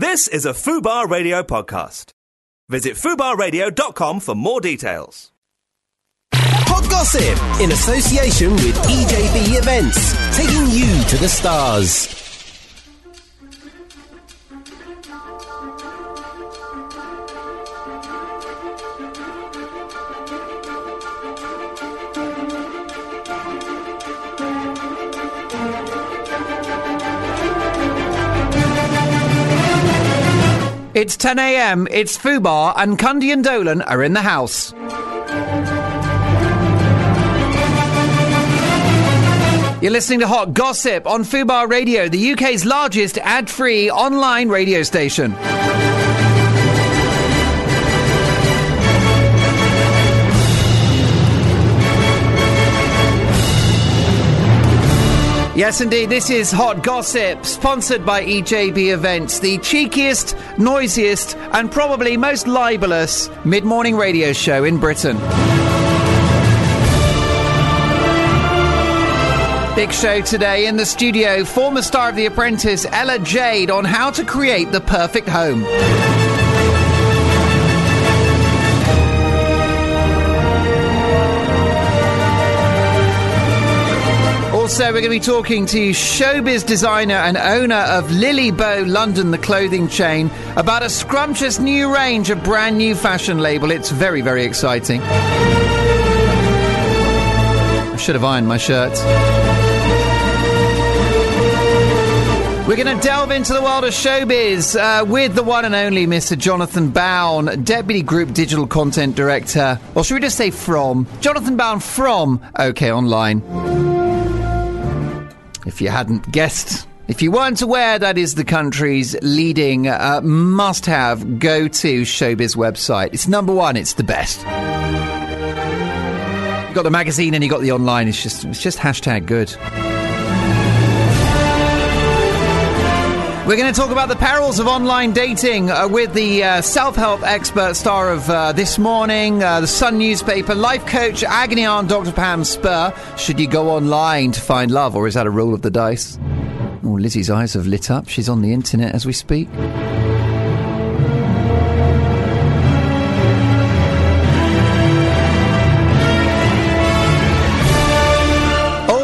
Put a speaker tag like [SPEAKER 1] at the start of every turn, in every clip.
[SPEAKER 1] This is a Fubar Radio podcast. Visit fubarradio.com for more details.
[SPEAKER 2] Hot Gossip in association with EJB Events, taking you to the stars.
[SPEAKER 3] It's 10 a.m. It's Fubar, and Cundy and Dolan are in the house. You're listening to Hot Gossip on Fubar Radio, the UK's largest ad free online radio station. Yes, indeed. This is Hot Gossip, sponsored by EJB Events, the cheekiest, noisiest, and probably most libelous mid morning radio show in Britain. Big show today in the studio. Former star of The Apprentice, Ella Jade, on how to create the perfect home. Also, we're going to be talking to showbiz designer and owner of Lily Bow London, the clothing chain, about a scrumptious new range, a brand new fashion label. It's very, very exciting. I should have ironed my shirt. We're going to delve into the world of showbiz uh, with the one and only Mr. Jonathan Bown, Deputy Group Digital Content Director. Or should we just say from? Jonathan Bown from OK Online. If you hadn't guessed, if you weren't aware, that is the country's leading uh, must have go to showbiz website. It's number one, it's the best. You've got the magazine and you've got the online, it's just, it's just hashtag good. We're going to talk about the perils of online dating uh, with the uh, self help expert star of uh, This Morning, uh, the Sun newspaper, life coach, agony aunt Dr. Pam Spurr. Should you go online to find love, or is that a roll of the dice? Oh, Lizzie's eyes have lit up. She's on the internet as we speak.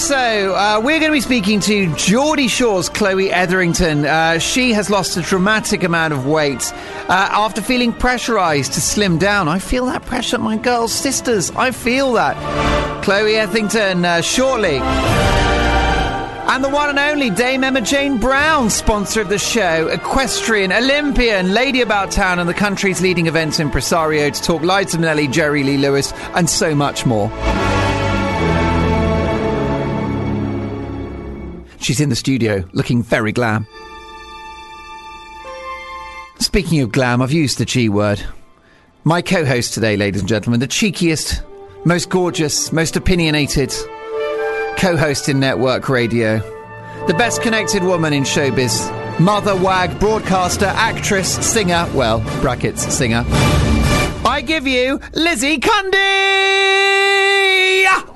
[SPEAKER 3] Also, uh, we're going to be speaking to Geordie Shore's Chloe Etherington. Uh, she has lost a dramatic amount of weight uh, after feeling pressurised to slim down. I feel that pressure, my girls, sisters. I feel that. Chloe Etherington, uh, shortly. And the one and only Dame Emma Jane Brown, sponsor of the show, equestrian, Olympian, lady about town, and the country's leading events impresario to talk Liza Minnelli, Jerry Lee Lewis, and so much more. She's in the studio, looking very glam. Speaking of glam, I've used the G word. My co host today, ladies and gentlemen, the cheekiest, most gorgeous, most opinionated co host in network radio, the best connected woman in showbiz, mother, wag, broadcaster, actress, singer, well, brackets, singer. I give you Lizzie Cundy!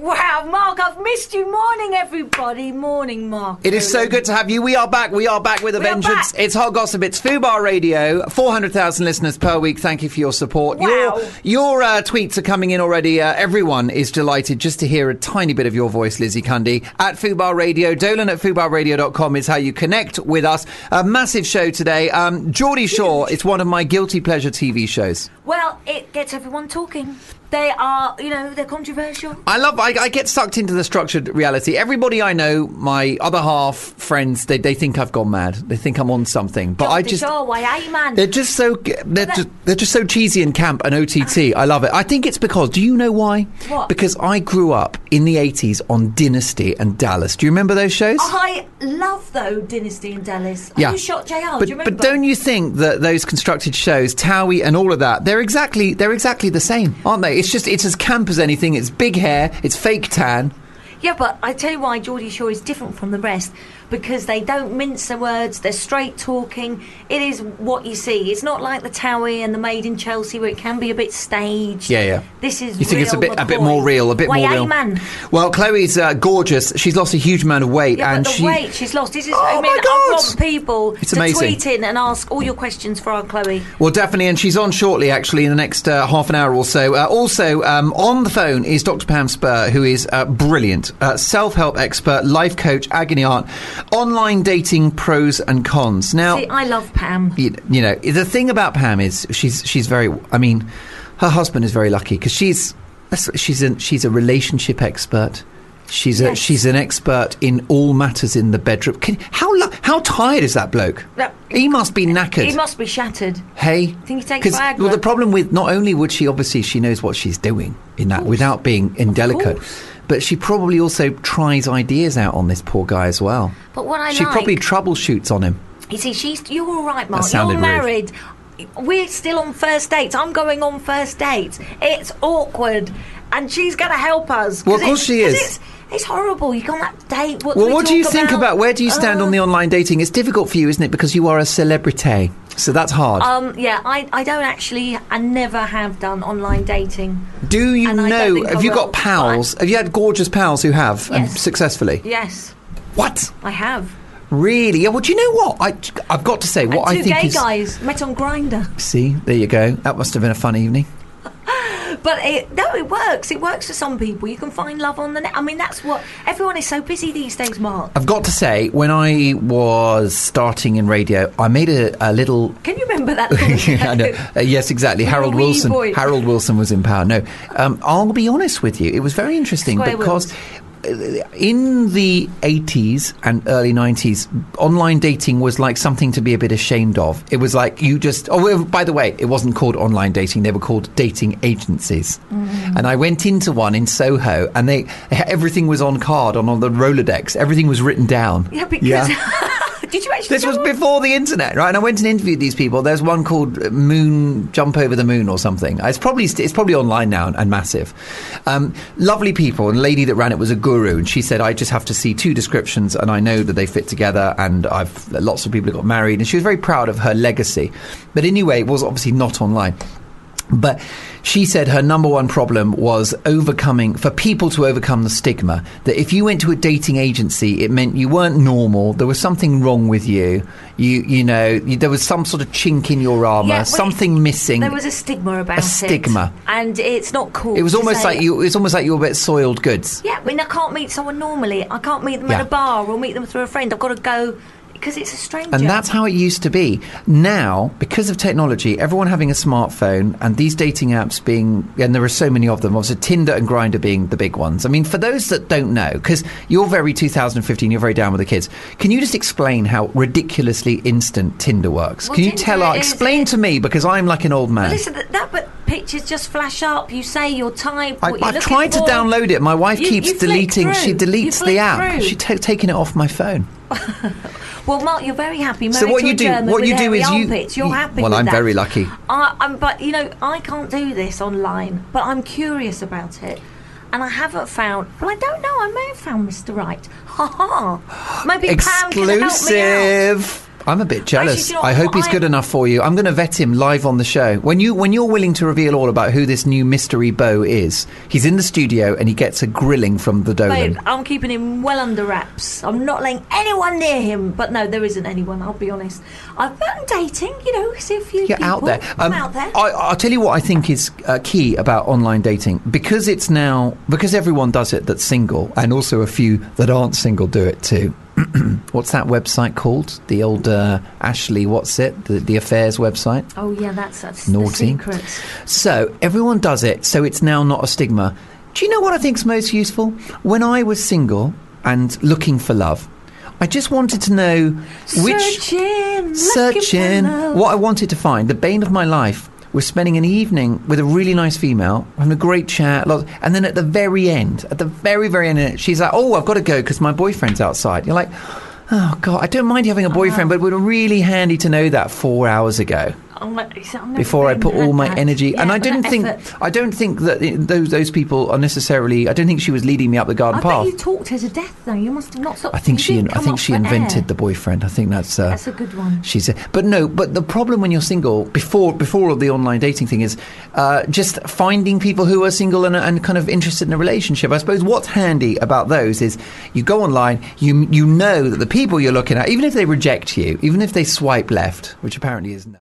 [SPEAKER 4] Wow, Mark, I've missed you. Morning, everybody. Morning, Mark.
[SPEAKER 3] It is so good to have you. We are back. We are back with a
[SPEAKER 4] We
[SPEAKER 3] vengeance.
[SPEAKER 4] back.
[SPEAKER 3] It's Hot Gossip. It's Fubar Radio. 400,000 listeners per week. Thank you for your support.
[SPEAKER 4] Wow.
[SPEAKER 3] Your, your uh, tweets are coming in already. Uh, everyone is delighted just to hear a tiny bit of your voice, Lizzie Cundy. At Fubar Radio. Dolan at fubarradio.com is how you connect with us. A massive show today. Um, Geordie Shore is one of my guilty pleasure TV shows.
[SPEAKER 4] Well, it gets everyone talking. They are, you know, they're controversial.
[SPEAKER 3] I love. I, I get sucked into the structured reality. Everybody I know, my other half friends, they, they think I've gone mad. They think I'm on something. But I just
[SPEAKER 4] why, aye, man?
[SPEAKER 3] they're just so they're
[SPEAKER 4] that-
[SPEAKER 3] just, they're just so cheesy and camp and OTT. I love it. I think it's because. Do you know why?
[SPEAKER 4] What?
[SPEAKER 3] Because I grew up in the 80s on Dynasty and Dallas. Do you remember those shows?
[SPEAKER 4] I love, though, Dynasty and Dallas.
[SPEAKER 3] Yeah.
[SPEAKER 4] Who shot JR?
[SPEAKER 3] But,
[SPEAKER 4] Do you remember?
[SPEAKER 3] but don't you think that those constructed shows, Towie and all of that, they're exactly they're exactly the same, aren't they? It's just it's as camp as anything. It's big hair, it's fake tan.
[SPEAKER 4] Yeah, but I tell you why Geordie Shore is different from the rest. Because they don't mince their words. They're straight talking. It is what you see. It's not like the Towie and the Made in Chelsea where it can be a bit staged.
[SPEAKER 3] Yeah, yeah.
[SPEAKER 4] This is
[SPEAKER 3] You think it's a bit a bit more real, a bit
[SPEAKER 4] Why,
[SPEAKER 3] more real.
[SPEAKER 4] man.
[SPEAKER 3] Well, Chloe's uh, gorgeous. She's lost a huge amount of weight,
[SPEAKER 4] Yeah,
[SPEAKER 3] and
[SPEAKER 4] the
[SPEAKER 3] she.
[SPEAKER 4] weight she's lost. This is.
[SPEAKER 3] Oh
[SPEAKER 4] I
[SPEAKER 3] my
[SPEAKER 4] mean, I
[SPEAKER 3] God!
[SPEAKER 4] want people
[SPEAKER 3] It's
[SPEAKER 4] to
[SPEAKER 3] amazing.
[SPEAKER 4] tweet in and ask all your questions for our Chloe.
[SPEAKER 3] Well, definitely, and she's on shortly, actually, in the next uh, half an hour or so. Uh, also, um, on the phone is Dr. Pam Spurr, who is uh, brilliant, uh, self-help expert, life coach, agony aunt, online dating pros and cons. Now,
[SPEAKER 4] See, I love Pam.
[SPEAKER 3] you, you know, the thing about Pam is she's she's very. I mean, her husband is very lucky because she's she's a she's a relationship expert. She's a she's an expert in all matters in the bedroom. Can, how how tired is that bloke?
[SPEAKER 4] That-
[SPEAKER 3] he must be knackered.
[SPEAKER 4] He must be shattered.
[SPEAKER 3] Hey,
[SPEAKER 4] Think he takes Viagra?
[SPEAKER 3] Well, the problem with not only would she obviously she knows what she's doing in that without being indelicate. But she probably also tries ideas out on this poor guy as well.
[SPEAKER 4] But what I
[SPEAKER 3] she
[SPEAKER 4] like,
[SPEAKER 3] probably troubleshoots on him.
[SPEAKER 4] you see, she's you're all right, Mark. You're
[SPEAKER 3] rude.
[SPEAKER 4] married. We're still on first dates. I'm going on first dates. It's awkward, and she's going to help us.
[SPEAKER 3] Well, of course she is.
[SPEAKER 4] It's, horrible. You go on that date. What
[SPEAKER 3] Well,
[SPEAKER 4] we
[SPEAKER 3] what do you
[SPEAKER 4] talk
[SPEAKER 3] think about where do you stand
[SPEAKER 4] Uh,
[SPEAKER 3] on the online dating? It's difficult for you, isn't it? Because you are a celebrity, so that's hard.
[SPEAKER 4] Um, yeah, I, I don't actually, I never have done online dating.
[SPEAKER 3] Do you
[SPEAKER 4] and I don't
[SPEAKER 3] know? Have you
[SPEAKER 4] will,
[SPEAKER 3] got pals? Have you had gorgeous pals who have and successfully?
[SPEAKER 4] Yes,
[SPEAKER 3] What?
[SPEAKER 4] I have.
[SPEAKER 3] Really? Yeah. Well, do you know what? I I've got to say what I
[SPEAKER 4] two
[SPEAKER 3] think
[SPEAKER 4] gay
[SPEAKER 3] is.
[SPEAKER 4] guys met on Grindr.
[SPEAKER 3] See, there you go. That must have been a fun evening.
[SPEAKER 4] But it, no, it works. It works for some people. You can find love on the net. I mean, that's what everyone is so busy these days, Mark.
[SPEAKER 3] I've got to say, when I was starting in radio, I made a, a little.
[SPEAKER 4] Can you remember that?
[SPEAKER 3] I know. Uh, yes, exactly. Harold Wilson.
[SPEAKER 4] boy.
[SPEAKER 3] Harold Wilson was in power. No, um, I'll be honest with you. It was very interesting
[SPEAKER 4] Square
[SPEAKER 3] because. In the 80s and early 90s, online dating was like something to be a bit ashamed of. It was like you just. Oh, by the way, it wasn't called online dating. They were called dating agencies.
[SPEAKER 4] Mm.
[SPEAKER 3] And I went into one in Soho, and they everything was on card on, on the Rolodex. Everything was written down.
[SPEAKER 4] yeah, because did you actually?
[SPEAKER 3] This was before the internet, right? And I went and interviewed these people. There's one called Moon Jump Over the Moon or something. It's probably it's probably online now and massive. Um, lovely people. And the lady that ran it was a guru, and she said, "I just have to see two descriptions, and I know that they fit together." And I've lots of people got married, and she was very proud of her legacy. But anyway, it was obviously not online. But she said her number one problem was overcoming, for people to overcome the stigma, that if you went to a dating agency, it meant you weren't normal, there was something wrong with you, you, you know, you, there was some sort of chink in your armour,
[SPEAKER 4] Yeah, well,
[SPEAKER 3] something missing.
[SPEAKER 4] There was a stigma about
[SPEAKER 3] A stigma.
[SPEAKER 4] it, and it's not cool.
[SPEAKER 3] it was almost like you, it was almost like you were a bit soiled goods.
[SPEAKER 4] Yeah, I mean, I can't meet someone normally. I can't meet them
[SPEAKER 3] Yeah.
[SPEAKER 4] at a bar or meet them through a friend. I've got to go because it's a stranger.
[SPEAKER 3] And that's how it used to be. Now, because of technology, everyone having a smartphone and these dating apps being, and there are so many of them, obviously Tinder and Grindr being the big ones. I mean, for those that don't know, because you're very 2015, you're very down with the kids, can you just explain how ridiculously instant Tinder works?
[SPEAKER 4] Well,
[SPEAKER 3] can you
[SPEAKER 4] Tinder
[SPEAKER 3] tell, our, explain to me, because I'm like an old man.
[SPEAKER 4] But listen, that, that but pictures just flash up. You say your type.
[SPEAKER 3] I,
[SPEAKER 4] looking
[SPEAKER 3] tried to download it. My wife
[SPEAKER 4] You-
[SPEAKER 3] keeps
[SPEAKER 4] you
[SPEAKER 3] deleting. She deletes the app.
[SPEAKER 4] through.
[SPEAKER 3] She's ta taken it off my phone.
[SPEAKER 4] Well, Mark, you're very happy.
[SPEAKER 3] So what
[SPEAKER 4] to
[SPEAKER 3] you
[SPEAKER 4] a
[SPEAKER 3] do? What you do is you.
[SPEAKER 4] Armpits. You're happy.
[SPEAKER 3] well, I'm
[SPEAKER 4] that.
[SPEAKER 3] very lucky.
[SPEAKER 4] I, I'm, but you know, I can't do this online. But I'm curious about it, and I haven't found. Well, I don't know. I may have found Mr. Right. Ha ha. Maybe Pam can help me out.
[SPEAKER 3] I'm a bit jealous.
[SPEAKER 4] do you know
[SPEAKER 3] I hope he's
[SPEAKER 4] I-
[SPEAKER 3] good enough for you. I'm going to vet him live on the show. When you when you're willing to reveal all about who this new mystery beau is, he's in the studio and he gets a grilling from the Dolan.
[SPEAKER 4] Babe, I'm keeping him well under wraps. I'm not letting anyone near him. But no, there isn't anyone. I'll be honest. I've been dating. You know, see a few
[SPEAKER 3] You're
[SPEAKER 4] people.
[SPEAKER 3] out there.
[SPEAKER 4] I'm
[SPEAKER 3] Um,
[SPEAKER 4] out there.
[SPEAKER 3] I, I'll tell you what I think is uh, key about online dating because it's now because everyone does it that's single, and also a few that aren't single do it too. What's that website called? The old uh, Ashley, what's it? The, the affairs website.
[SPEAKER 4] oh yeah, that's that's
[SPEAKER 3] Naughty. So everyone does it, so it's now not a stigma. Do you know what I think's most useful? When I was single and looking for love, I just wanted to know which
[SPEAKER 4] Searching,
[SPEAKER 3] searching what I wanted to find. The bane of my life was spending an evening with a really nice female, having a great chat, lot- and then at the very end, at the very very end, she's like, "Oh, I've got to go because my boyfriend's outside." You're like. Oh God! I don't mind you having a uh-huh. boyfriend, but it would have really handy to know that four hours ago.
[SPEAKER 4] Like,
[SPEAKER 3] before I put all my
[SPEAKER 4] that.
[SPEAKER 3] energy.
[SPEAKER 4] Yeah,
[SPEAKER 3] and I didn't think
[SPEAKER 4] effort.
[SPEAKER 3] I don't think that those those people are necessarily. I don't think she was leading me up the garden
[SPEAKER 4] I
[SPEAKER 3] path.
[SPEAKER 4] you talked her to death, though. You must have not stopped.
[SPEAKER 3] I think she. I think she invented
[SPEAKER 4] air.
[SPEAKER 3] the boyfriend. I think that's. Uh,
[SPEAKER 4] That's a good one.
[SPEAKER 3] She's a, but no, but the problem when you're single before before all the online dating thing is uh, just finding people who are single and, and kind of interested in a relationship. I suppose what's handy about those is you go online, you you know that the people you're looking at, even if they reject you, even if they swipe left, which apparently is no.